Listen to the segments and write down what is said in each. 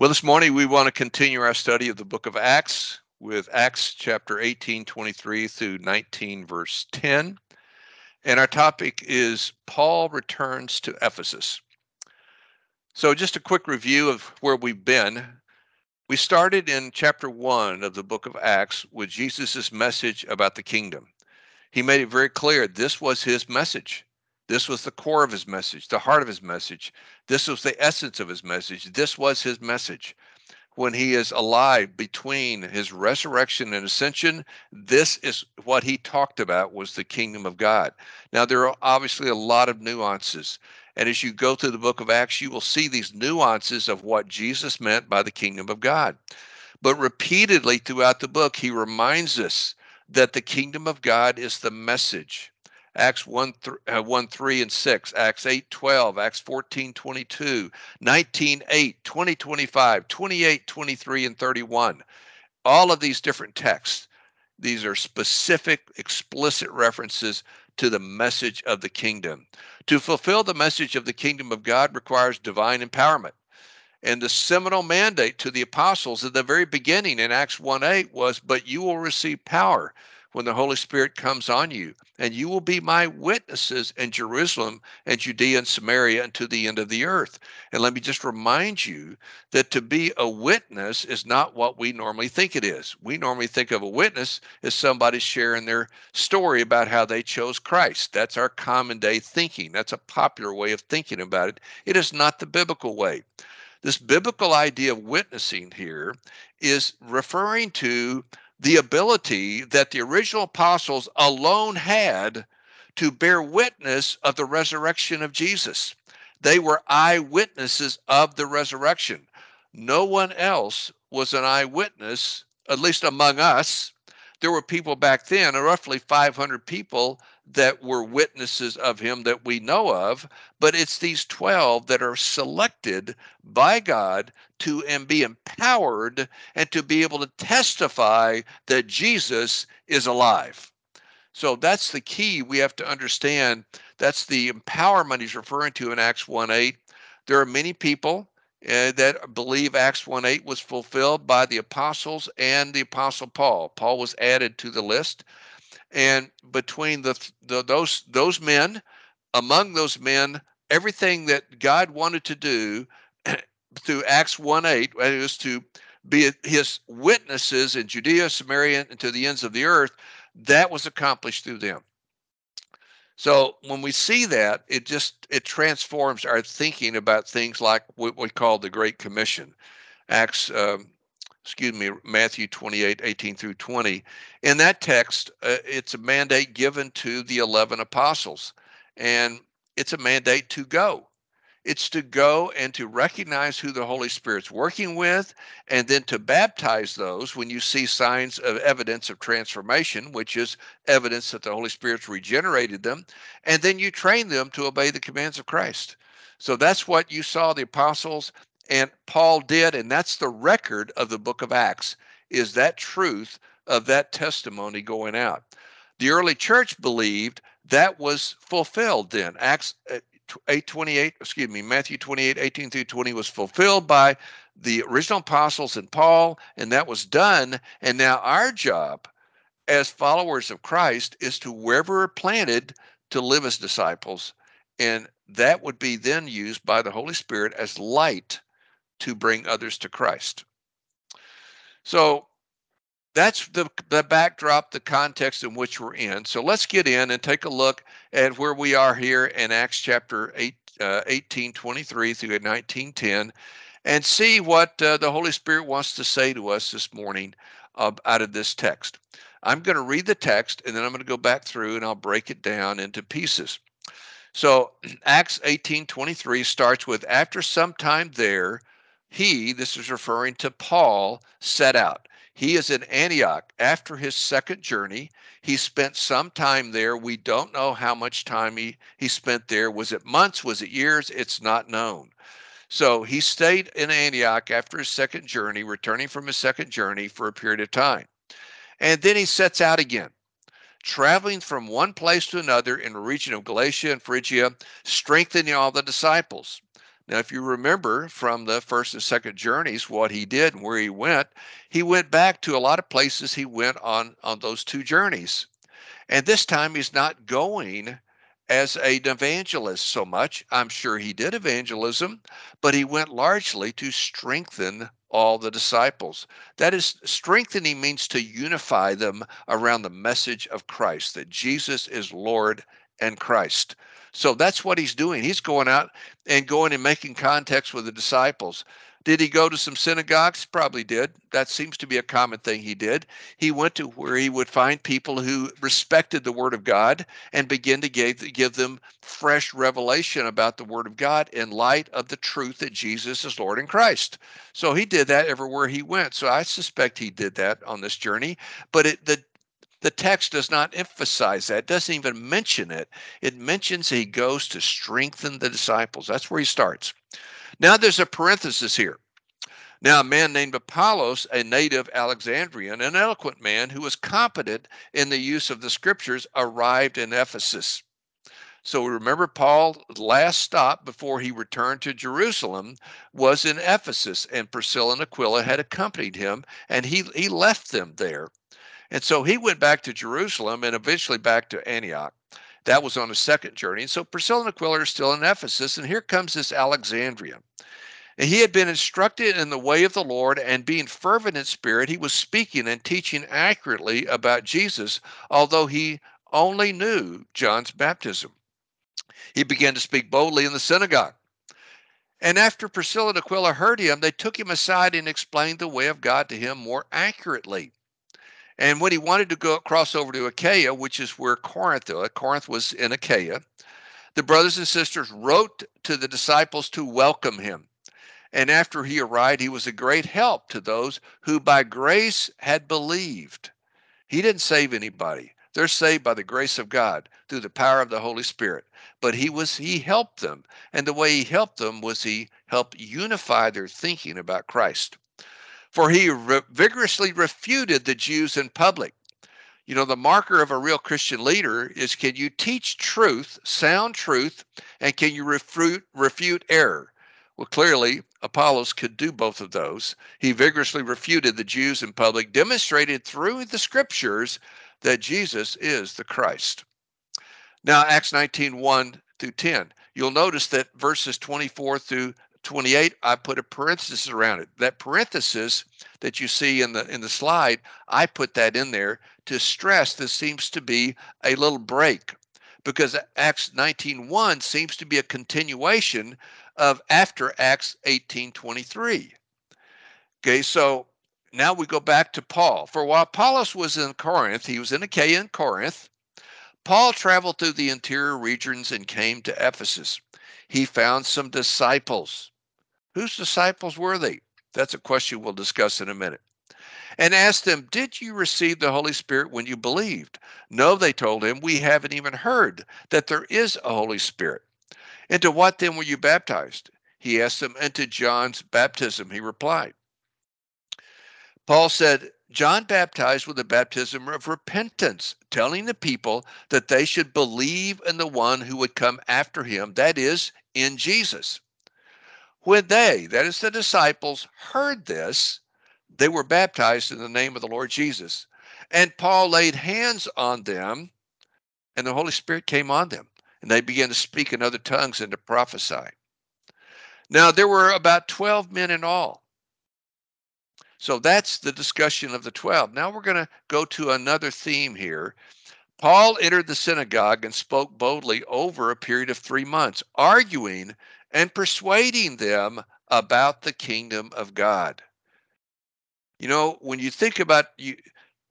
Well, this morning we want to continue our study of the book of Acts with Acts chapter 18, 23 through 19, verse 10. And our topic is Paul returns to Ephesus. So, just a quick review of where we've been. We started in chapter 1 of the book of Acts with Jesus' message about the kingdom. He made it very clear this was his message. This was the core of his message, the heart of his message. This was the essence of his message. This was his message. When he is alive between his resurrection and ascension, this is what he talked about was the kingdom of God. Now there are obviously a lot of nuances. And as you go through the book of Acts, you will see these nuances of what Jesus meant by the kingdom of God. But repeatedly throughout the book, he reminds us that the kingdom of God is the message. Acts 1, th- uh, 1 3 and 6, Acts 8 12, Acts 14 22, 19 8, 20 25, 28 23, and 31. All of these different texts, these are specific, explicit references to the message of the kingdom. To fulfill the message of the kingdom of God requires divine empowerment. And the seminal mandate to the apostles at the very beginning in Acts 1 8 was, But you will receive power when the Holy Spirit comes on you, and you will be my witnesses in Jerusalem and Judea and Samaria and to the end of the earth. And let me just remind you that to be a witness is not what we normally think it is. We normally think of a witness as somebody sharing their story about how they chose Christ. That's our common day thinking. That's a popular way of thinking about it. It is not the biblical way. This biblical idea of witnessing here is referring to the ability that the original apostles alone had to bear witness of the resurrection of Jesus. They were eyewitnesses of the resurrection. No one else was an eyewitness, at least among us. There were people back then, roughly 500 people, that were witnesses of him that we know of, but it's these 12 that are selected by God to and be empowered and to be able to testify that Jesus is alive. So that's the key we have to understand. That's the empowerment he's referring to in Acts 1 8. There are many people uh, that believe Acts 1 8 was fulfilled by the apostles and the apostle Paul. Paul was added to the list and between the, the those those men among those men everything that god wanted to do through acts 1 8 was to be his witnesses in judea samaria and to the ends of the earth that was accomplished through them. So when we see that it just it transforms our thinking about things like what we call the great commission. Acts um, excuse me, Matthew 28, 18 through 20. In that text, uh, it's a mandate given to the 11 apostles, and it's a mandate to go. It's to go and to recognize who the Holy Spirit's working with, and then to baptize those when you see signs of evidence of transformation, which is evidence that the Holy Spirit's regenerated them, and then you train them to obey the commands of Christ. So that's what you saw the apostles and Paul did, and that's the record of the book of Acts, is that truth of that testimony going out. The early church believed that was fulfilled then. Acts uh, 828, excuse me, Matthew 28, 18 through 20 was fulfilled by the original apostles and Paul, and that was done. And now our job as followers of Christ is to wherever we're planted to live as disciples. And that would be then used by the Holy Spirit as light to bring others to Christ. So that's the, the backdrop, the context in which we're in. So let's get in and take a look at where we are here in Acts chapter 8, uh, 18, 23 through 19, 10, and see what uh, the Holy Spirit wants to say to us this morning uh, out of this text. I'm going to read the text and then I'm going to go back through and I'll break it down into pieces. So Acts 18, 23 starts with, After some time there, he, this is referring to Paul, set out. He is in Antioch after his second journey. He spent some time there. We don't know how much time he, he spent there. Was it months? Was it years? It's not known. So he stayed in Antioch after his second journey, returning from his second journey for a period of time. And then he sets out again, traveling from one place to another in the region of Galatia and Phrygia, strengthening all the disciples. Now, if you remember from the first and second journeys, what he did and where he went, he went back to a lot of places he went on on those two journeys. And this time he's not going as an evangelist so much. I'm sure he did evangelism, but he went largely to strengthen all the disciples. That is, strengthening means to unify them around the message of Christ, that Jesus is Lord and Christ. So that's what he's doing. He's going out and going and making contacts with the disciples. Did he go to some synagogues? Probably did. That seems to be a common thing he did. He went to where he would find people who respected the Word of God and begin to give, give them fresh revelation about the Word of God in light of the truth that Jesus is Lord and Christ. So he did that everywhere he went. So I suspect he did that on this journey. But it, the the text does not emphasize that, doesn't even mention it. It mentions he goes to strengthen the disciples. That's where he starts. Now there's a parenthesis here. Now, a man named Apollos, a native Alexandrian, an eloquent man who was competent in the use of the scriptures, arrived in Ephesus. So remember, Paul's last stop before he returned to Jerusalem was in Ephesus, and Priscilla and Aquila had accompanied him, and he, he left them there. And so he went back to Jerusalem and eventually back to Antioch. That was on a second journey. And so Priscilla and Aquila are still in Ephesus, and here comes this Alexandria. And he had been instructed in the way of the Lord, and being fervent in spirit, he was speaking and teaching accurately about Jesus, although he only knew John's baptism. He began to speak boldly in the synagogue. And after Priscilla and Aquila heard him, they took him aside and explained the way of God to him more accurately. And when he wanted to go cross over to Achaia, which is where Corinth, uh, Corinth was in Achaia, the brothers and sisters wrote to the disciples to welcome him. And after he arrived, he was a great help to those who by grace had believed. He didn't save anybody. They're saved by the grace of God through the power of the Holy Spirit. But he was he helped them. And the way he helped them was he helped unify their thinking about Christ for he re- vigorously refuted the Jews in public. You know, the marker of a real Christian leader is can you teach truth, sound truth, and can you refute, refute error? Well, clearly, Apollos could do both of those. He vigorously refuted the Jews in public, demonstrated through the scriptures that Jesus is the Christ. Now, Acts 19 1 through 10. You'll notice that verses 24 through 28 i put a parenthesis around it. That parenthesis that you see in the in the slide i put that in there to stress this seems to be a little break because acts 19.1 seems to be a continuation of after acts 18.23 okay so now we go back to paul. For while apollos was in corinth he was in achaia and corinth paul traveled through the interior regions and came to ephesus. He found some disciples. Whose disciples were they? That's a question we'll discuss in a minute. And asked them, Did you receive the Holy Spirit when you believed? No, they told him, We haven't even heard that there is a Holy Spirit. Into what then were you baptized? He asked them, Into John's baptism, he replied. Paul said, John baptized with the baptism of repentance, telling the people that they should believe in the one who would come after him, that is, in Jesus. When they, that is the disciples, heard this, they were baptized in the name of the Lord Jesus. And Paul laid hands on them, and the Holy Spirit came on them, and they began to speak in other tongues and to prophesy. Now, there were about 12 men in all. So that's the discussion of the 12. Now we're going to go to another theme here. Paul entered the synagogue and spoke boldly over a period of three months, arguing and persuading them about the kingdom of God. You know, when you think about you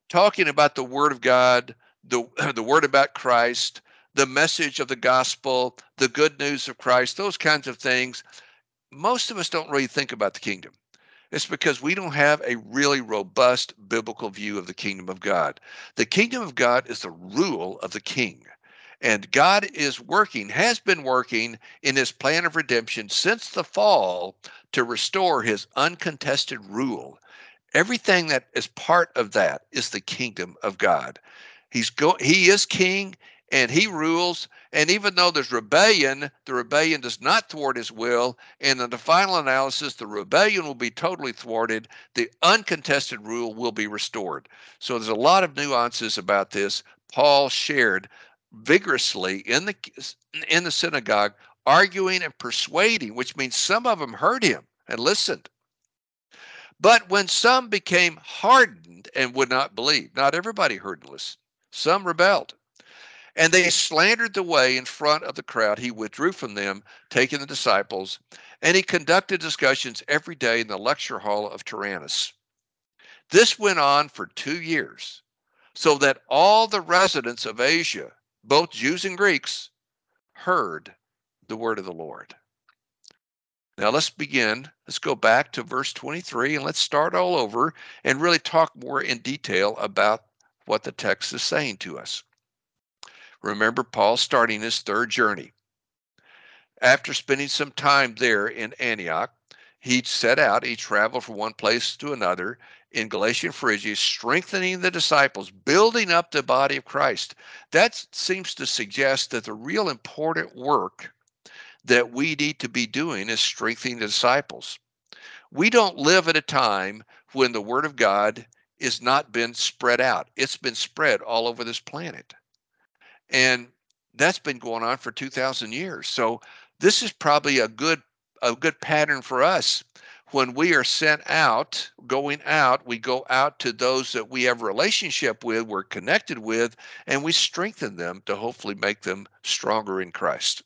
talking about the word of God, the the word about Christ, the message of the gospel, the good news of Christ, those kinds of things, most of us don't really think about the kingdom. It's because we don't have a really robust biblical view of the kingdom of God. The kingdom of God is the rule of the king. And God is working, has been working in his plan of redemption since the fall to restore his uncontested rule. Everything that is part of that is the kingdom of God. He's go he is king and he rules. And even though there's rebellion, the rebellion does not thwart his will. And in the final analysis, the rebellion will be totally thwarted. The uncontested rule will be restored. So there's a lot of nuances about this. Paul shared vigorously in the in the synagogue, arguing and persuading, which means some of them heard him and listened. But when some became hardened and would not believe, not everybody heard and listened. Some rebelled. And they slandered the way in front of the crowd. He withdrew from them, taking the disciples, and he conducted discussions every day in the lecture hall of Tyrannus. This went on for two years, so that all the residents of Asia, both Jews and Greeks, heard the word of the Lord. Now let's begin. Let's go back to verse 23 and let's start all over and really talk more in detail about what the text is saying to us. Remember, Paul starting his third journey. After spending some time there in Antioch, he set out, he traveled from one place to another in Galatia and Phrygia, strengthening the disciples, building up the body of Christ. That seems to suggest that the real important work that we need to be doing is strengthening the disciples. We don't live at a time when the word of God is not been spread out. It's been spread all over this planet. And that's been going on for 2000 years. So this is probably a good a good pattern for us when we are sent out, going out, we go out to those that we have relationship with, we're connected with, and we strengthen them to hopefully make them stronger in Christ.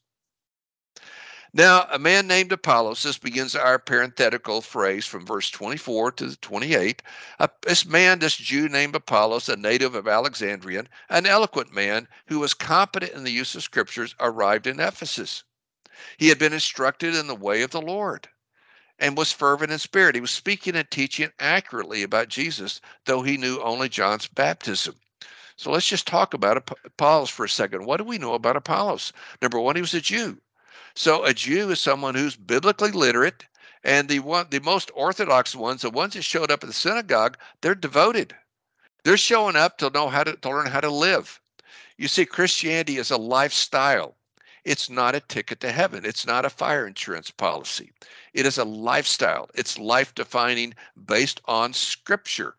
Now, a man named Apollos, this begins our parenthetical phrase from verse 24 to 28. Uh, this man, this Jew named Apollos, a native of Alexandria, an eloquent man who was competent in the use of scriptures, arrived in Ephesus. He had been instructed in the way of the Lord and was fervent in spirit. He was speaking and teaching accurately about Jesus, though he knew only John's baptism. So let's just talk about Apollos for a second. What do we know about Apollos? Number one, he was a Jew. So a Jew is someone who's biblically literate, and the one the most orthodox ones, the ones that showed up at the synagogue, they're devoted. They're showing up to know how to, to learn how to live. You see, Christianity is a lifestyle. It's not a ticket to heaven. It's not a fire insurance policy. It is a lifestyle. It's life defining based on scripture.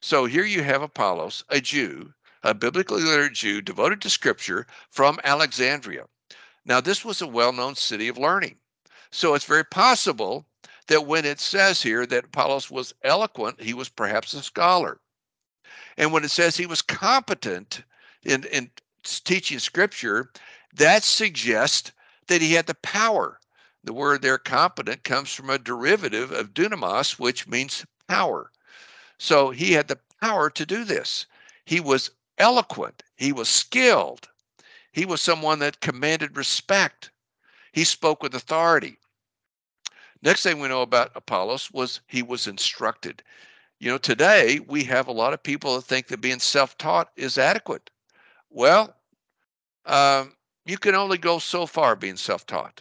So here you have Apollos, a Jew, a biblically literate Jew devoted to scripture from Alexandria. Now, this was a well known city of learning. So it's very possible that when it says here that Apollos was eloquent, he was perhaps a scholar. And when it says he was competent in, in teaching scripture, that suggests that he had the power. The word there, competent, comes from a derivative of dunamos, which means power. So he had the power to do this. He was eloquent, he was skilled, he was someone that commanded respect. He spoke with authority. Next thing we know about Apollos was he was instructed. You know, today we have a lot of people that think that being self taught is adequate. Well, um, you can only go so far being self taught.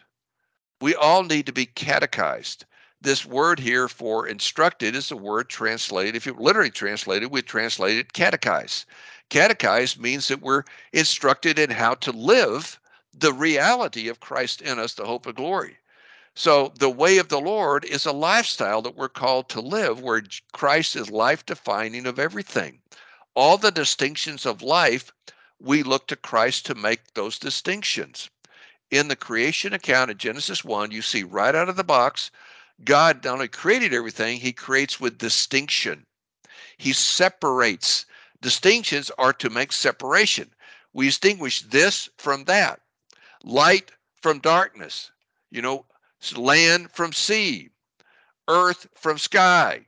We all need to be catechized. This word here for instructed is a word translated, if you literally translated, we translate it catechize. Catechize means that we're instructed in how to live the reality of Christ in us, the hope of glory. So the way of the Lord is a lifestyle that we're called to live where Christ is life defining of everything. All the distinctions of life, we look to Christ to make those distinctions. In the creation account in Genesis 1, you see right out of the box, God not only created everything, he creates with distinction. He separates Distinctions are to make separation. We distinguish this from that, light from darkness, you know, land from sea, earth from sky,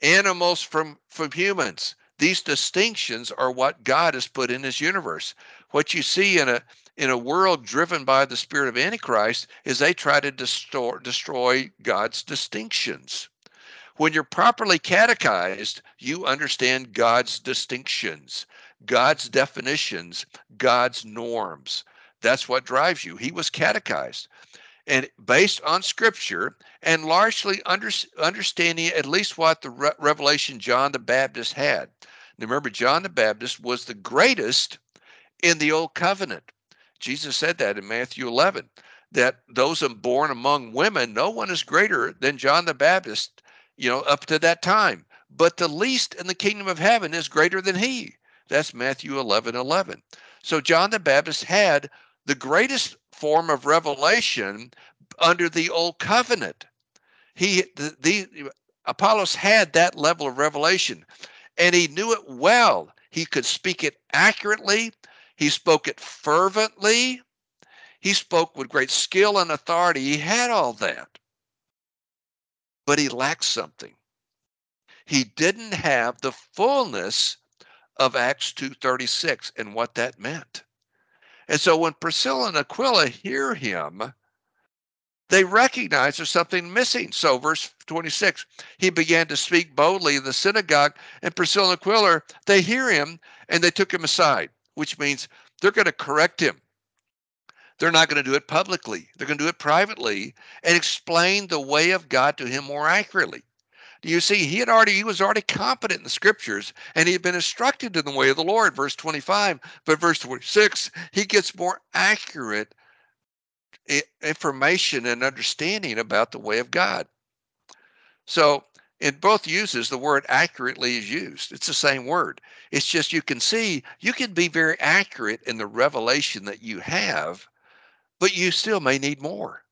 animals from, from humans. These distinctions are what God has put in his universe. What you see in a in a world driven by the spirit of Antichrist is they try to destroy, destroy God's distinctions. When you're properly catechized, you understand God's distinctions, God's definitions, God's norms. That's what drives you. He was catechized. And based on scripture and largely under, understanding at least what the re- revelation John the Baptist had. Now remember, John the Baptist was the greatest in the old covenant. Jesus said that in Matthew 11 that those born among women, no one is greater than John the Baptist, you know, up to that time. But the least in the kingdom of heaven is greater than he. That's Matthew 11 11. So John the Baptist had the greatest form of revelation under the old covenant. He the, the Apollos had that level of revelation and he knew it well. He could speak it accurately. He spoke it fervently. He spoke with great skill and authority. He had all that. But he lacked something. He didn't have the fullness of Acts 2:36 and what that meant. And so when Priscilla and Aquila hear him, they recognize there's something missing. So, verse 26, he began to speak boldly in the synagogue, and Priscilla and Aquila, they hear him and they took him aside, which means they're going to correct him. They're not going to do it publicly, they're going to do it privately and explain the way of God to him more accurately. You see, he had already he was already competent in the scriptures and he had been instructed in the way of the Lord, verse 25. But verse 26, he gets more accurate information and understanding about the way of God. So, in both uses, the word accurately is used. It's the same word. It's just you can see, you can be very accurate in the revelation that you have, but you still may need more.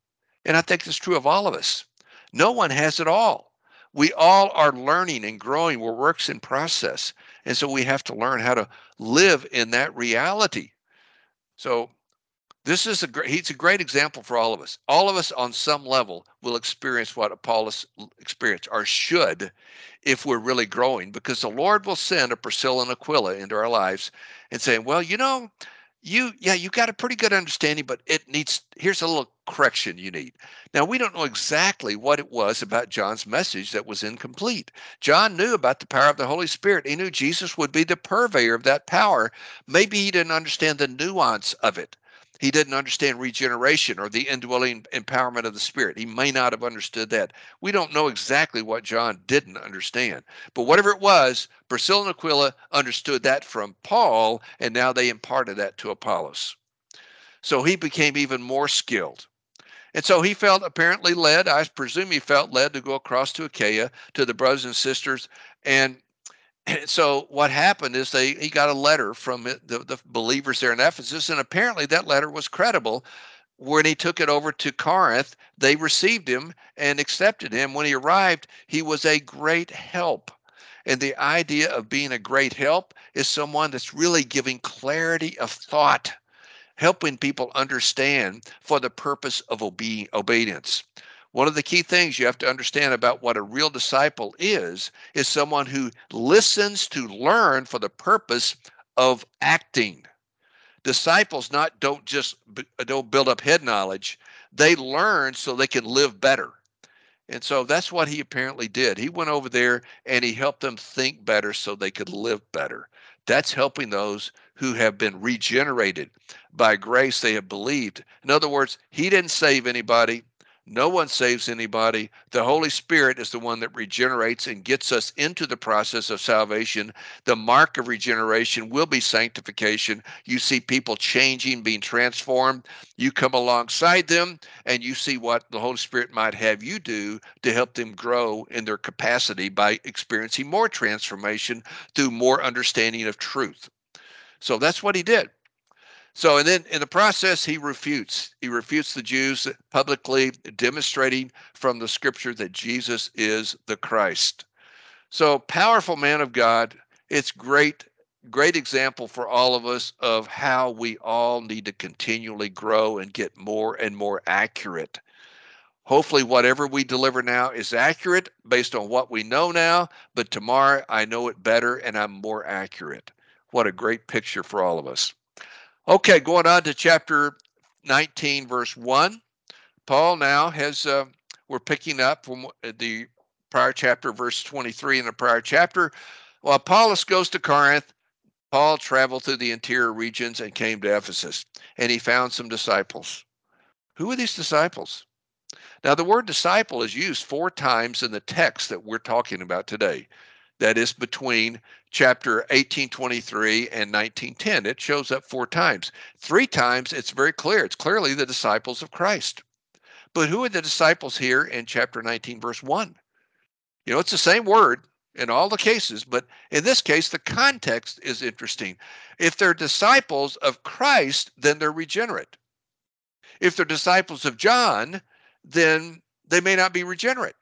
And I think that's true of all of us. No one has it all. We all are learning and growing. We're works in process. And so we have to learn how to live in that reality. So this is a great, he's a great example for all of us. All of us on some level will experience what Apollos experienced or should if we're really growing because the Lord will send a Priscilla and Aquila into our lives and saying, well, you know, you yeah you got a pretty good understanding but it needs here's a little correction you need. Now we don't know exactly what it was about john's message that was incomplete. John knew about the power of the holy spirit. He knew jesus would be the purveyor of that power. Maybe he didn't understand the nuance of it he didn't understand regeneration or the indwelling empowerment of the Spirit. He may not have understood that. We don't know exactly what John didn't understand. But whatever it was, Priscilla and Aquila understood that from Paul, and now they imparted that to Apollos. So he became even more skilled. And so he felt apparently led, I presume he felt led to go across to Achaia to the brothers and sisters and so what happened is they he got a letter from the, the believers there in Ephesus, and apparently that letter was credible. When he took it over to Corinth, they received him and accepted him. When he arrived, he was a great help. And the idea of being a great help is someone that's really giving clarity of thought, helping people understand for the purpose of obe- obedience. One of the key things you have to understand about what a real disciple is is someone who listens to learn for the purpose of acting. Disciples not don't just don't build up head knowledge, they learn so they can live better. And so that's what he apparently did. He went over there and he helped them think better so they could live better. That's helping those who have been regenerated by grace they have believed. In other words, he didn't save anybody. No one saves anybody. The Holy Spirit is the one that regenerates and gets us into the process of salvation. The mark of regeneration will be sanctification. You see people changing, being transformed. You come alongside them and you see what the Holy Spirit might have you do to help them grow in their capacity by experiencing more transformation through more understanding of truth. So that's what he did. So, and then in the process, he refutes. He refutes the Jews publicly, demonstrating from the scripture that Jesus is the Christ. So, powerful man of God. It's great, great example for all of us of how we all need to continually grow and get more and more accurate. Hopefully, whatever we deliver now is accurate based on what we know now, but tomorrow I know it better and I'm more accurate. What a great picture for all of us. Okay, going on to chapter 19, verse 1. Paul now has, uh, we're picking up from the prior chapter, verse 23 in the prior chapter. While Apollos goes to Corinth, Paul traveled through the interior regions and came to Ephesus, and he found some disciples. Who are these disciples? Now, the word disciple is used four times in the text that we're talking about today that is between chapter 1823 and 1910. It shows up four times. Three times it's very clear. It's clearly the disciples of Christ. But who are the disciples here in chapter 19, verse 1? You know, it's the same word in all the cases, but in this case, the context is interesting. If they're disciples of Christ, then they're regenerate. If they're disciples of John, then they may not be regenerate.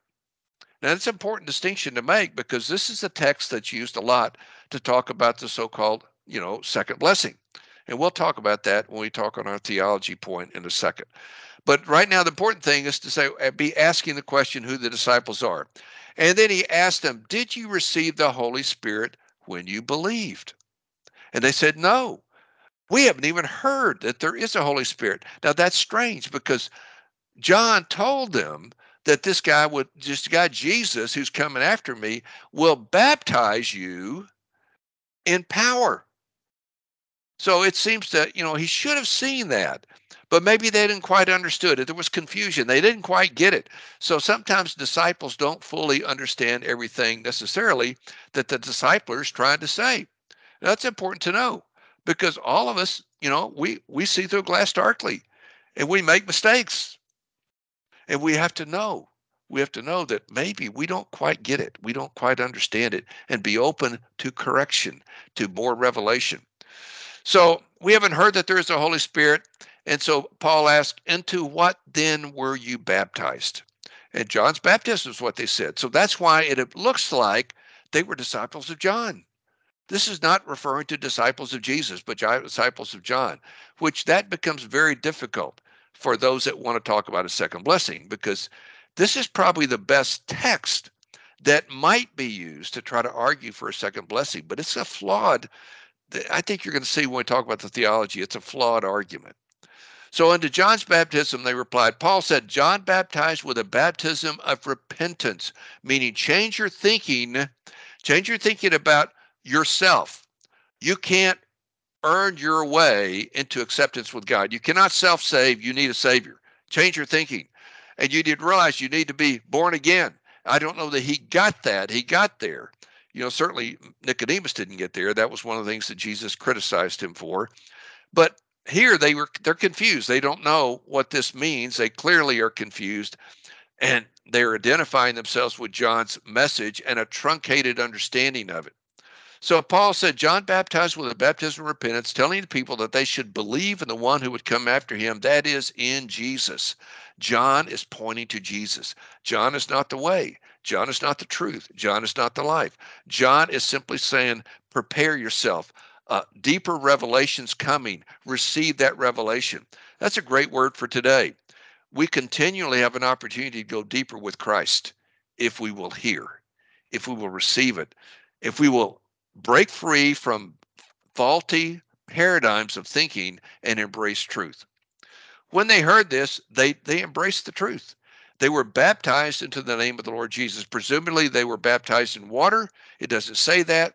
Now, that's an important distinction to make because this is a text that's used a lot to talk about the so called, you know, second blessing. And we'll talk about that when we talk on our theology point in a second. But right now, the important thing is to say, uh, be asking the question who the disciples are. And then he asked them, Did you receive the Holy Spirit when you believed? And they said, No. We haven't even heard that there is a Holy Spirit. Now, that's strange because John told them that this guy would, this guy Jesus, who's coming after me, will baptize you in power. So it seems that, you know, he should have seen that, but maybe they didn't quite understood it. There was confusion. They didn't quite get it. So sometimes disciples don't fully understand everything necessarily that the disciple is trying to say. That's important to know because all of us, you know, we we see through glass darkly and we make mistakes. And we have to know, we have to know that maybe we don't quite get it. We don't quite understand it and be open to correction, to more revelation. So we haven't heard that there is a Holy Spirit. And so Paul asked, Into what then were you baptized? And John's baptism is what they said. So that's why it looks like they were disciples of John. This is not referring to disciples of Jesus, but disciples of John, which that becomes very difficult for those that want to talk about a second blessing because this is probably the best text that might be used to try to argue for a second blessing, but it's a flawed. I think you're going to see when we talk about the theology, it's a flawed argument. So unto John's baptism they replied, Paul said, John baptized with a baptism of repentance, meaning change your thinking, change your thinking about yourself. You can't earn your way into acceptance with God. You cannot self save, you need a Savior. Change your thinking. And you need to realize you need to be born again. I don't know that he got that. He got there. You know, certainly Nicodemus didn't get there. That was one of the things that Jesus criticized him for. But here they were they're confused. They don't know what this means. They clearly are confused. And they're identifying themselves with John's message and a truncated understanding of it. So Paul said, John baptized with a baptism of repentance, telling the people that they should believe in the one who would come after him, that is, in Jesus. John is pointing to Jesus. John is not the way. John is not the truth. John is not the life. John is simply saying, prepare yourself. Uh, deeper revelations coming. Receive that revelation. That's a great word for today. We continually have an opportunity to go deeper with Christ if we will hear, if we will receive it, if we will break free from faulty paradigms of thinking and embrace truth. When they heard this, they, they embraced the truth. They were baptized into the name of the Lord Jesus. Presumably, they were baptized in water. It doesn't say that.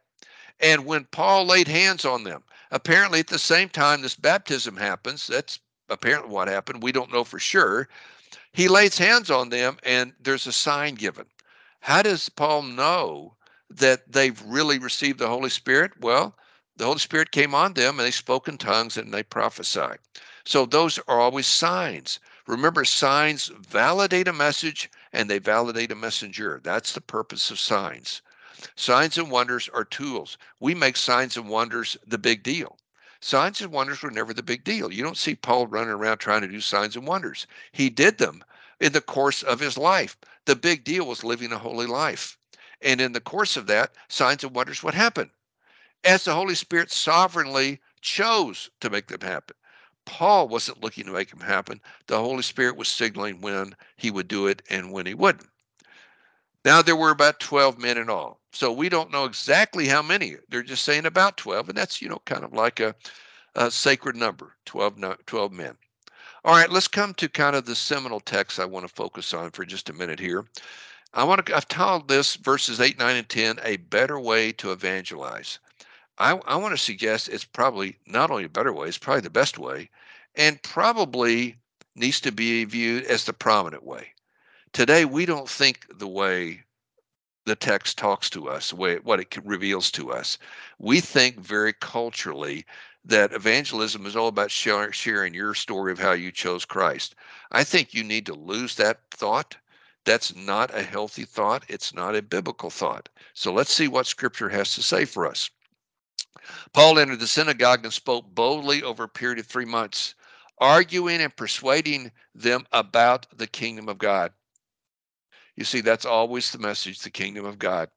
And when Paul laid hands on them, apparently at the same time this baptism happens, that's apparently what happened. We don't know for sure. He lays hands on them and there's a sign given. How does Paul know that they've really received the Holy Spirit? Well, the Holy Spirit came on them and they spoke in tongues and they prophesied. So those are always signs. Remember, signs validate a message and they validate a messenger. That's the purpose of signs. Signs and wonders are tools. We make signs and wonders the big deal. Signs and wonders were never the big deal. You don't see Paul running around trying to do signs and wonders. He did them in the course of his life. The big deal was living a holy life. And in the course of that, signs and wonders would happen as the Holy Spirit sovereignly chose to make them happen. Paul wasn't looking to make them happen. The Holy Spirit was signaling when he would do it and when he wouldn't. Now, there were about 12 men in all. So we don't know exactly how many. They're just saying about 12. And that's, you know, kind of like a, a sacred number 12, 12 men. All right, let's come to kind of the seminal text I want to focus on for just a minute here. I want to, I've titled this verses 8, 9, and 10, a better way to evangelize. I, I want to suggest it's probably not only a better way, it's probably the best way, and probably needs to be viewed as the prominent way. Today, we don't think the way the text talks to us, the way what it reveals to us. We think very culturally that evangelism is all about sharing your story of how you chose Christ. I think you need to lose that thought. That's not a healthy thought. It's not a biblical thought. So let's see what scripture has to say for us. Paul entered the synagogue and spoke boldly over a period of three months, arguing and persuading them about the kingdom of God. You see, that's always the message the kingdom of God.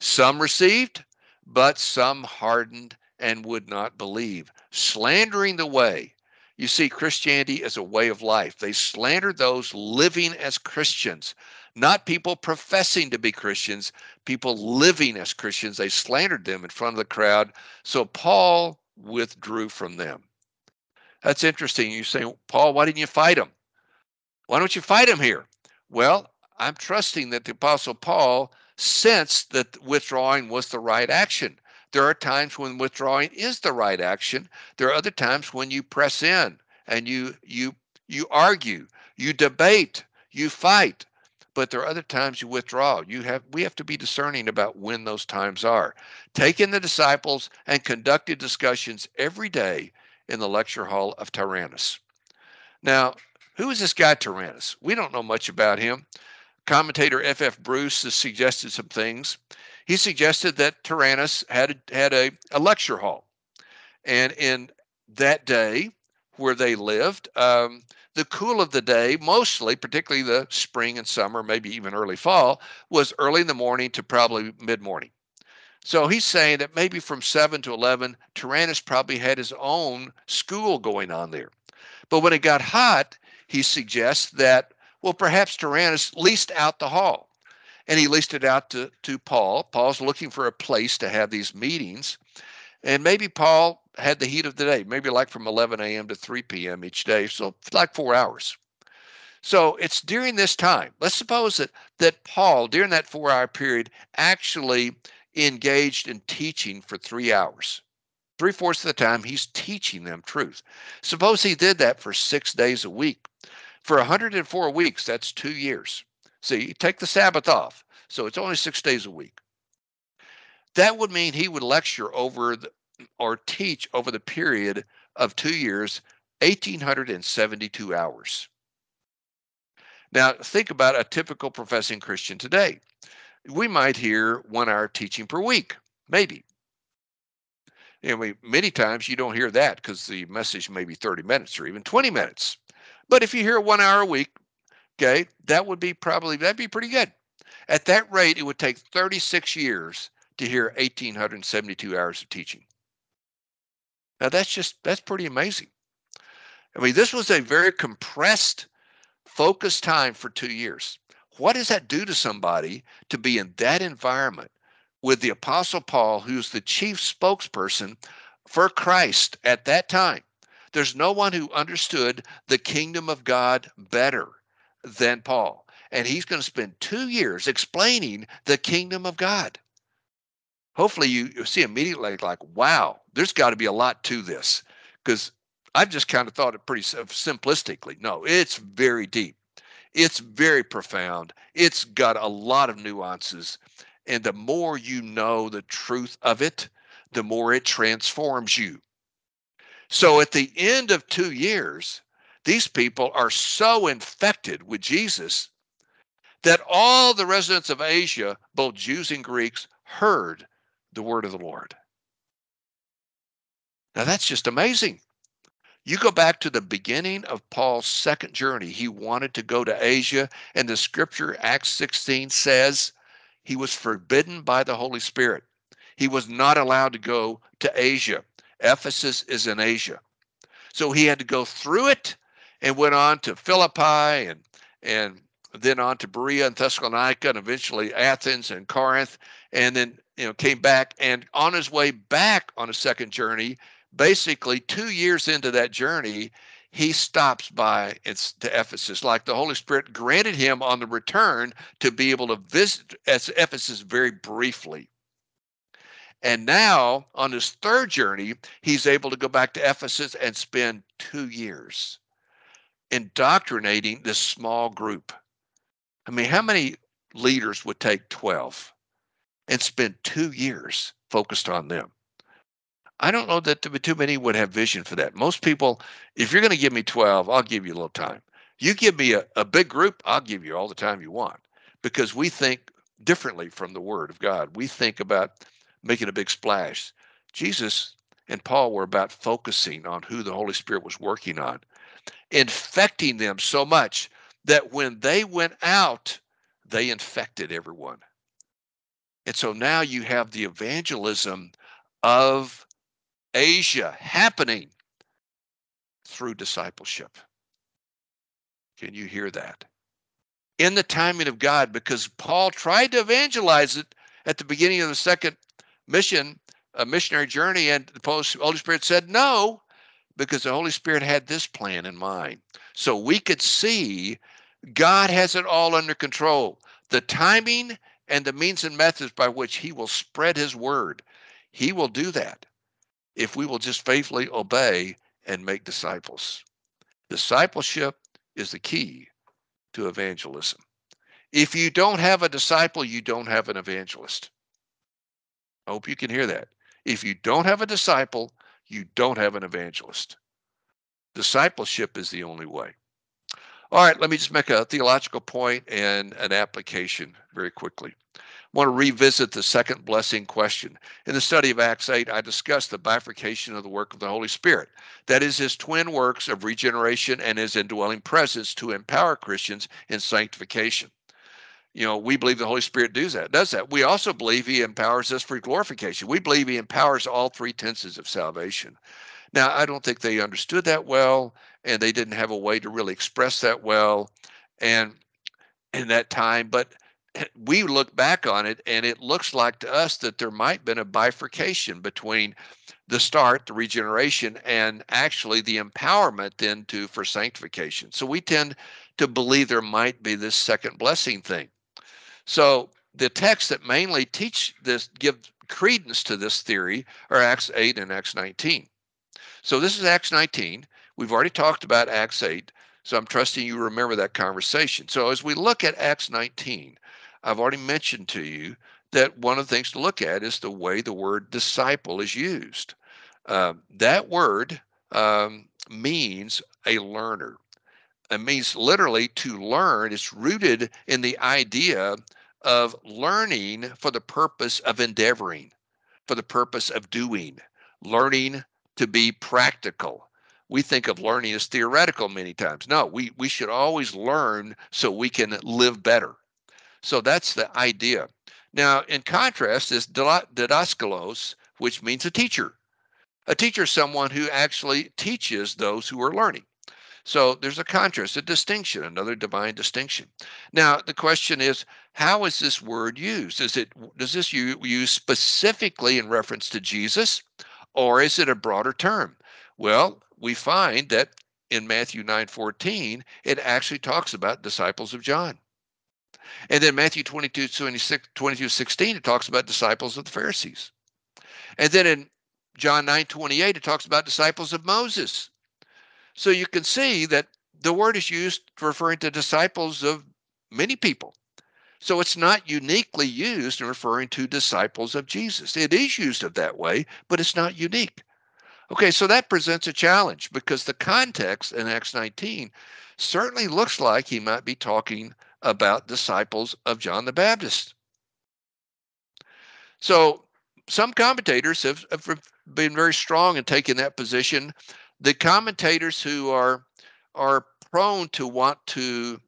Some received, but some hardened and would not believe, slandering the way. You see, Christianity is a way of life. They slander those living as Christians, not people professing to be Christians, people living as Christians. They slandered them in front of the crowd. So Paul withdrew from them. That's interesting. You say, Paul, why didn't you fight him? Why don't you fight him here? Well, I'm trusting that the Apostle Paul sensed that withdrawing was the right action. There are times when withdrawing is the right action. There are other times when you press in and you you you argue, you debate, you fight. But there are other times you withdraw. You have we have to be discerning about when those times are. Taking the disciples and conducted discussions every day in the lecture hall of Tyrannus. Now, who is this guy Tyrannus? We don't know much about him. Commentator F. F. Bruce has suggested some things he suggested that Tyrannus had had a, a lecture hall, and in that day where they lived, um, the cool of the day, mostly, particularly the spring and summer, maybe even early fall, was early in the morning to probably mid morning. So he's saying that maybe from 7 to 11, Tyrannus probably had his own school going on there. But when it got hot, he suggests that, well, perhaps Tyrannus leased out the hall and he leased it out to, to Paul. Paul's looking for a place to have these meetings. And maybe Paul had the heat of the day, maybe like from 11 a.m. to 3 p.m. each day, so like four hours. So it's during this time. Let's suppose that that Paul, during that four-hour period, actually engaged in teaching for three hours. Three fourths of the time, he's teaching them truth. Suppose he did that for six days a week. For 104 weeks, that's two years. See, take the Sabbath off. So it's only six days a week. That would mean he would lecture over the, or teach over the period of two years, 1,872 hours. Now, think about a typical professing Christian today. We might hear one hour teaching per week, maybe. I mean, many times you don't hear that because the message may be 30 minutes or even 20 minutes. But if you hear one hour a week, Okay, that would be probably that'd be pretty good. At that rate, it would take 36 years to hear 1872 hours of teaching. Now that's just that's pretty amazing. I mean, this was a very compressed, focused time for two years. What does that do to somebody to be in that environment with the Apostle Paul, who's the chief spokesperson for Christ at that time? There's no one who understood the kingdom of God better than Paul. And he's going to spend two years explaining the kingdom of God. Hopefully, you, see immediately like, wow, there's got to be a lot to this. Because I've just kind of thought it pretty simplistically. No, it's very deep, it's very profound, it's got a lot of nuances. And the more you know the truth of it, the more it transforms you. So at the end of two years, these people are so infected with Jesus that all the residents of Asia, both Jews and Greeks, heard the word of the Lord. Now that's just amazing. You go back to the beginning of Paul's second journey. He wanted to go to Asia, and the scripture, Acts 16, says he was forbidden by the Holy Spirit. He was not allowed to go to Asia. Ephesus is in Asia. So he had to go through it and went on to Philippi and and then on to Berea and Thessalonica and eventually Athens and Corinth and then you know came back and on his way back on a second journey basically 2 years into that journey he stops by to Ephesus. Like the Holy Spirit granted him on the return to be able to visit Ephesus very briefly. And now on his third journey he's able to go back to Ephesus and spend 2 years indoctrinating this small group. I mean, how many leaders would take 12 and spend two years focused on them. I don't know that too many would have vision for that. Most people, if you're going to give me 12, I'll give you a little time. You give me a, a big group, I'll give you all the time you want because we think differently from the Word of God. We think about making a big splash. Jesus and Paul were about focusing on who the Holy Spirit was working on, infecting them so much that when they went out, they infected everyone. And so now you have the evangelism of Asia happening through discipleship. Can you hear that? In the timing of God, because Paul tried to evangelize it at the beginning of the second mission, a missionary journey, and the Holy Spirit said no, because the Holy Spirit had this plan in mind. So we could see God has it all under control. The timing and the means and methods by which He will spread His word, He will do that if we will just faithfully obey and make disciples. Discipleship is the key to evangelism. If you don't have a disciple, you don't have an evangelist. I hope you can hear that. If you don't have a disciple, you don't have an evangelist. Discipleship is the only way. All right, let me just make a theological point and an application very quickly I want to revisit the second blessing question. In the study of Acts 8, I discussed the bifurcation of the work of the Holy Spirit. That is his twin works of regeneration and his indwelling presence to empower Christians in sanctification. You know, we believe the Holy Spirit does that, does that. We also believe he empowers us for glorification. We believe he empowers all three tenses of salvation. Now, I don't think they understood that well, and they didn't have a way to really express that well. And in that time, but we look back on it and it looks like to us that there might have been a bifurcation between the start the regeneration and actually the empowerment then to for sanctification so we tend to believe there might be this second blessing thing so the texts that mainly teach this give credence to this theory are acts 8 and acts 19 so this is acts 19 we've already talked about acts 8 so i'm trusting you remember that conversation so as we look at acts 19 I've already mentioned to you that one of the things to look at is the way the word disciple is used. Uh, that word um, means a learner. It means literally to learn. It's rooted in the idea of learning for the purpose of endeavoring, for the purpose of doing, learning to be practical. We think of learning as theoretical many times. No, we, we should always learn so we can live better. So that's the idea. Now, in contrast, is didaskalos, which means a teacher. A teacher is someone who actually teaches those who are learning. So there's a contrast, a distinction, another divine distinction. Now the question is, how is this word used? Is it does this use specifically in reference to Jesus, or is it a broader term? Well, we find that in Matthew 9:14, it actually talks about disciples of John. And then Matthew 22, 26, 22, 16, it talks about disciples of the Pharisees. And then in John 9, 28, it talks about disciples of Moses. So you can see that the word is used referring to disciples of many people. So it's not uniquely used in referring to disciples of Jesus. It is used of that way, but it's not unique. Okay, so that presents a challenge because the context in Acts 19 certainly looks like he might be talking about disciples of John the Baptist. So some commentators have, have been very strong in taking that position. The commentators who are are prone to want to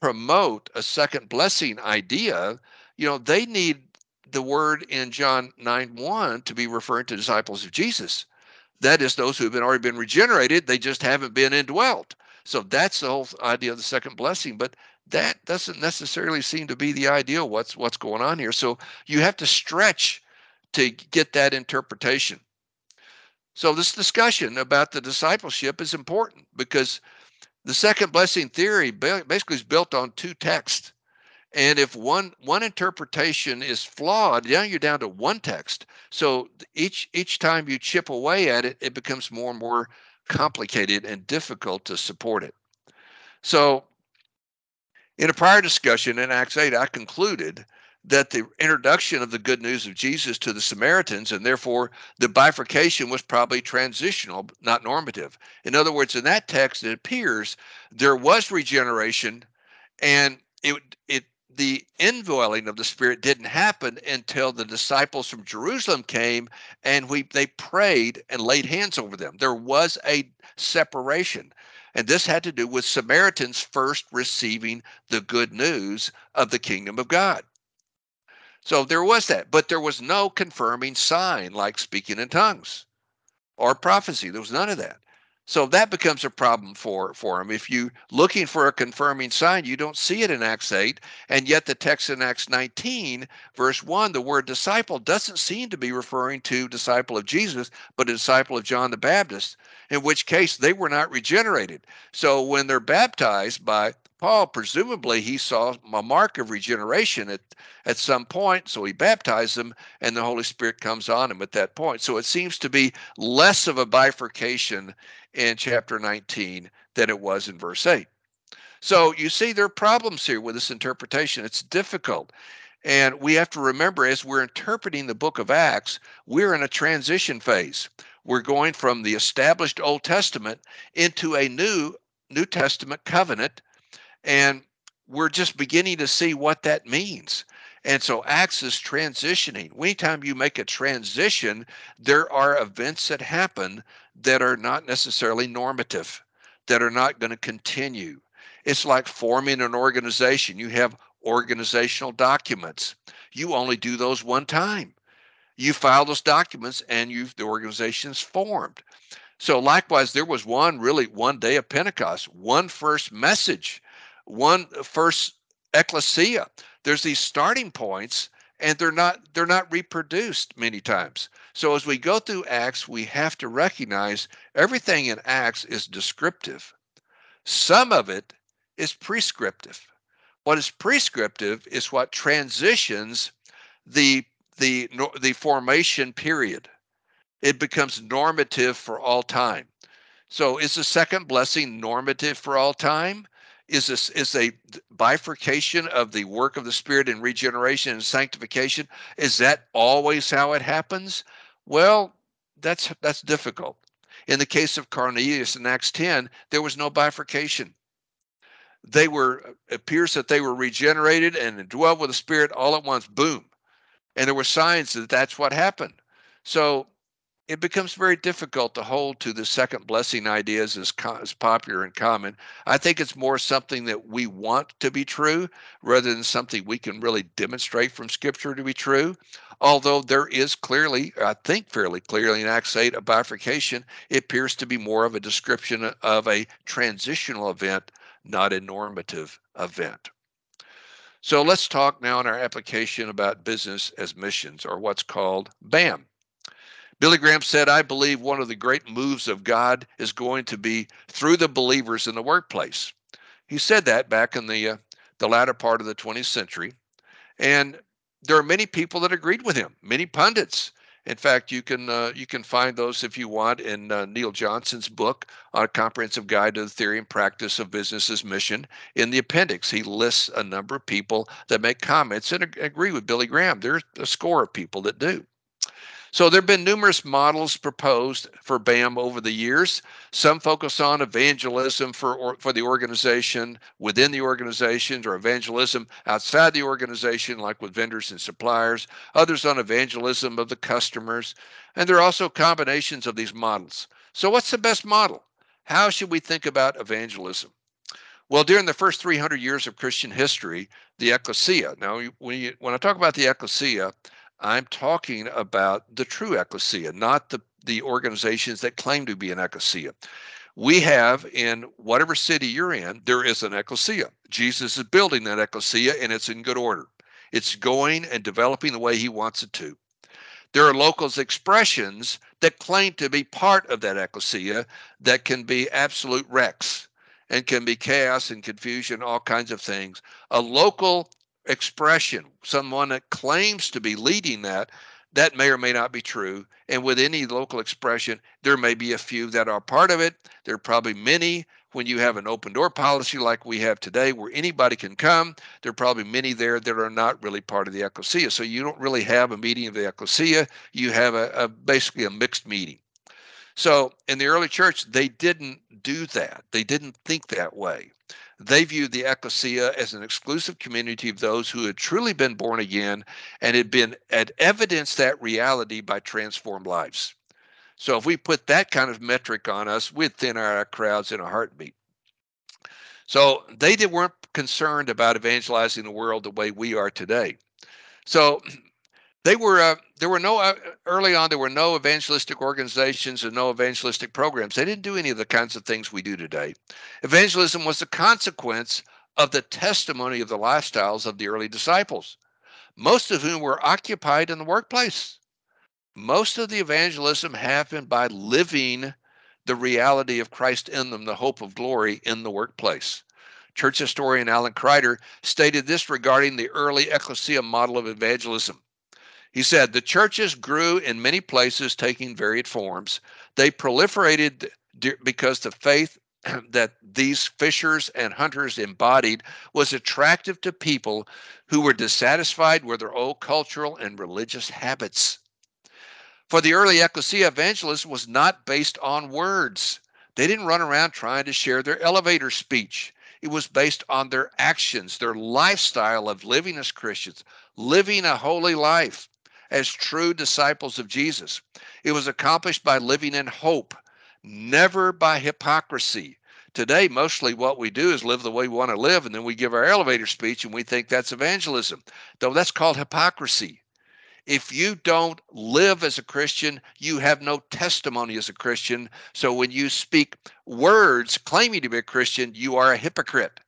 promote a second blessing idea, you know, they need the word in John 9 1 to be referring to disciples of Jesus. That is, those who have been already been regenerated, they just haven't been indwelt. So that's the whole idea of the second blessing. But that doesn't necessarily seem to be the ideal what's what's going on here so you have to stretch to get that interpretation so this discussion about the discipleship is important because the second blessing theory basically is built on two texts. And if one one interpretation is flawed now you're down to one text. So each each time you chip away at it it becomes more and more complicated and difficult to support it. So In a prior discussion in Acts 8, I concluded that the introduction of the good news of Jesus to the Samaritans and therefore the bifurcation was probably transitional, not normative. In other words, in that text, it appears there was regeneration and it, it the indwelling of the spirit didn't happen until the disciples from jerusalem came and we they prayed and laid hands over them. There was a separation. And this had to do with samaritans first receiving the good news of the kingdom of god so there was that but there was no confirming sign like speaking in tongues or prophecy there was none of that so that becomes a problem for, for him. If you're looking for a confirming sign, you don't see it in Acts 8, and yet the text in Acts 19, verse 1, the word disciple doesn't seem to be referring to disciple of Jesus, but a disciple of John the Baptist, in which case they were not regenerated. So when they're baptized by Paul, presumably he saw a mark of regeneration at, at some point, so he baptized them, and the Holy Spirit comes on him at that point. So it seems to be less of a bifurcation in chapter 19 than it was in verse 8. So you see, there are problems here with this interpretation. It's difficult. And we have to remember as we're interpreting the book of Acts, we're in a transition phase. We're going from the established Old Testament into a new New Testament covenant and we're just beginning to see what that means. And so Acts is transitioning. Anytime you make a transition, there are events that happen that are not necessarily normative, that are not going to continue. It's like forming an organization. You have organizational documents. You only do those one time. You file those documents and you've the organization's formed. So likewise, there was one really one day of Pentecost, one first message one uh, first ecclesia. There's these starting points and they're not they're not reproduced many times. So as we go through Acts, we have to recognize everything in Acts is descriptive. Some of it is prescriptive. What is prescriptive is what transitions the the the formation period. It becomes normative for all time. So is the second blessing normative for all time? Is this is a bifurcation of the work of the spirit in regeneration and sanctification? Is that always how it happens? Well that's that's difficult. In the case of cornelius in acts 10 there was no bifurcation. They were appears that they were regenerated and dwelled with the spirit all at once. Boom. And there were signs that that's what happened. So it becomes very difficult to hold to the second blessing ideas as, as popular and common. I think it's more something that we want to be true rather than something we can really demonstrate from Scripture to be true. Although there is clearly, I think fairly clearly in Acts 8, a bifurcation, it appears to be more of a description of a transitional event, not a normative event. So let's talk now in our application about business as missions, or what's called BAM. Billy Graham said, I believe one of the great moves of God is going to be through the believers in the workplace. He said that back in the, uh, the latter part of the 20th century. And there are many people that agreed with him, many pundits. In fact, you can uh, you can find those if you want in uh, Neal Johnson's book a comprehensive guide to the theory and practice of business as mission. In the appendix, he lists a number of people that make comments and agree with Billy Graham. There's a score of people that do. So there have been numerous models proposed for BAM over the years. Some focus on evangelism for, or, for the organization within the organization or evangelism outside the organization, like with vendors and suppliers. Others on evangelism of the customers. And there are also combinations of these models. So what's the best model? How should we think about evangelism? Well, during the first 300 years of Christian history, the ecclesia. Now, when, you, when I talk about the ecclesia, I'm talking about the true ecclesia, not the, the organizations that claim to be an ecclesia. We have in whatever city you're in, there is an ecclesia. Jesus is building that ecclesia and it's in good order. It's going and developing the way he wants it to. There are locals expressions that claim to be part of that ecclesia that can be absolute wrecks and can be chaos and confusion, all kinds of things. A local expression, someone that claims to be leading that, that may or may not be true. And with any local expression, there may be a few that are part of it. There are probably many. When you have an open door policy like we have today where anybody can come there are probably many there that are not really part of the ecclesia. So you don't really have a meeting of the ecclesia. You have a, a basically a mixed meeting. So in the early church they didn't do that. They didn't think that way they viewed the ecclesia as an exclusive community of those who had truly been born again and had been had evidenced that reality by transformed lives so if we put that kind of metric on us, we'd thin our crowds in a heartbeat. So they weren't concerned about evangelizing the world the way we are today. So they were uh, there were no uh, early on there were no evangelistic organizations and no evangelistic programs. They didn't do any of the kinds of things we do today. Evangelism was a consequence of the testimony of the lifestyles of the early disciples, most of whom were occupied in the workplace most of the evangelism happened by living the reality of Christ in them, the hope of glory in the workplace. Church historian Alan Kreider stated this regarding the early ecclesia model of evangelism. He said, The churches grew in many places, taking varied forms. They proliferated because the faith that these fishers and hunters embodied was attractive to people who were dissatisfied with their old cultural and religious habits. For the early ecclesia, evangelism was not based on words. They didn't run around trying to share their elevator speech. It was based on their actions, their lifestyle of living as Christians, living a holy life as true disciples of Jesus. It was accomplished by living in hope, never by hypocrisy. Today, mostly what we do is live the way we want to live, and then we give our elevator speech and we think that's evangelism. Though that's called hypocrisy. If you don't live as a Christian, you have no testimony as a Christian. So when you speak words claiming to be a Christian, you are a hypocrite.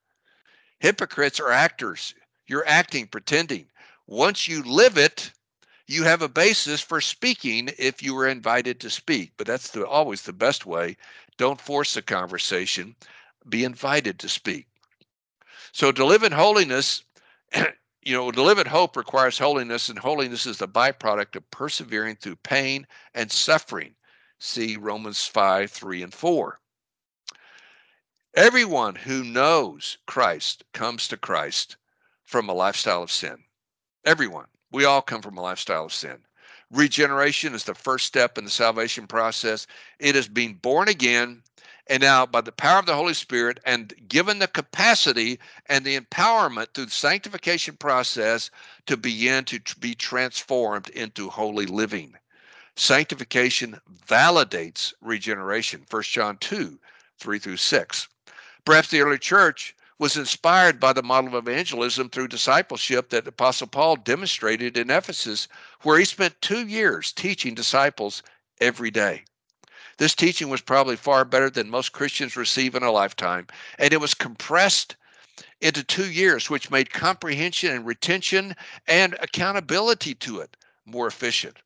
Hypocrites are actors. You're acting, pretending. Once you live it, you have a basis for speaking if you were invited to speak. But that's the, always the best way. Don't force the conversation, be invited to speak. So to live in holiness you know, to live in hope requires holiness, and holiness is the byproduct of persevering through pain and suffering. See Romans 5, 3, and 4. Everyone who knows Christ comes to Christ from a lifestyle of sin. Everyone. We all come from a lifestyle of sin. Regeneration is the first step in the salvation process. It is being born again and now, by the power of the Holy Spirit and given the capacity and the empowerment through the sanctification process to begin to be transformed into holy living. Sanctification validates regeneration. 1 John 2 3 through 6. Perhaps the early church was inspired by the model of evangelism through discipleship that Apostle Paul demonstrated in Ephesus, where he spent two years teaching disciples every day. This teaching was probably far better than most Christians receive in a lifetime, and it was compressed into two years, which made comprehension and retention and accountability to it more efficient.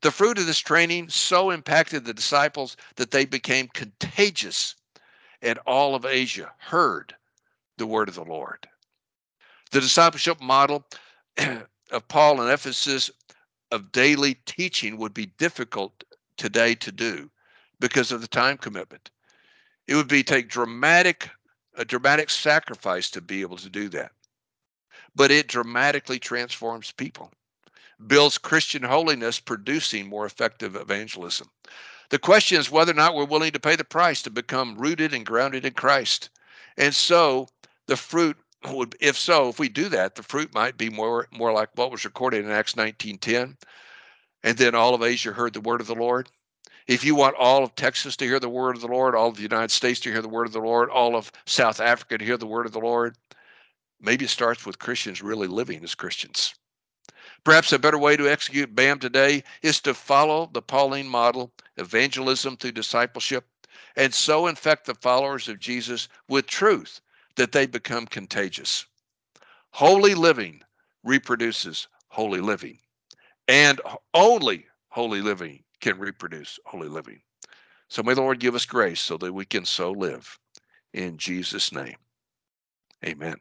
The fruit of this training so impacted the disciples that they became contagious, and all of Asia heard the word of the Lord. The discipleship model of Paul in Ephesus of daily teaching would be difficult today to do because of the time commitment. It would be take dramatic a dramatic sacrifice to be able to do that. But it dramatically transforms people, builds Christian holiness, producing more effective evangelism. The question is whether or not we're willing to pay the price to become rooted and grounded in Christ. And so the fruit would if so, if we do that, the fruit might be more more like what was recorded in Acts 19:10. And then all of Asia heard the word of the Lord. If you want all of Texas to hear the word of the Lord, all of the United States to hear the word of the Lord, all of South Africa to hear the word of the Lord, maybe it starts with Christians really living as Christians. Perhaps a better way to execute BAM today is to follow the Pauline model, evangelism through discipleship, and so infect the followers of Jesus with truth that they become contagious. Holy living reproduces holy living, and only holy living can reproduce holy living. So may the Lord give us grace so that we can so live. In Jesus' name, amen.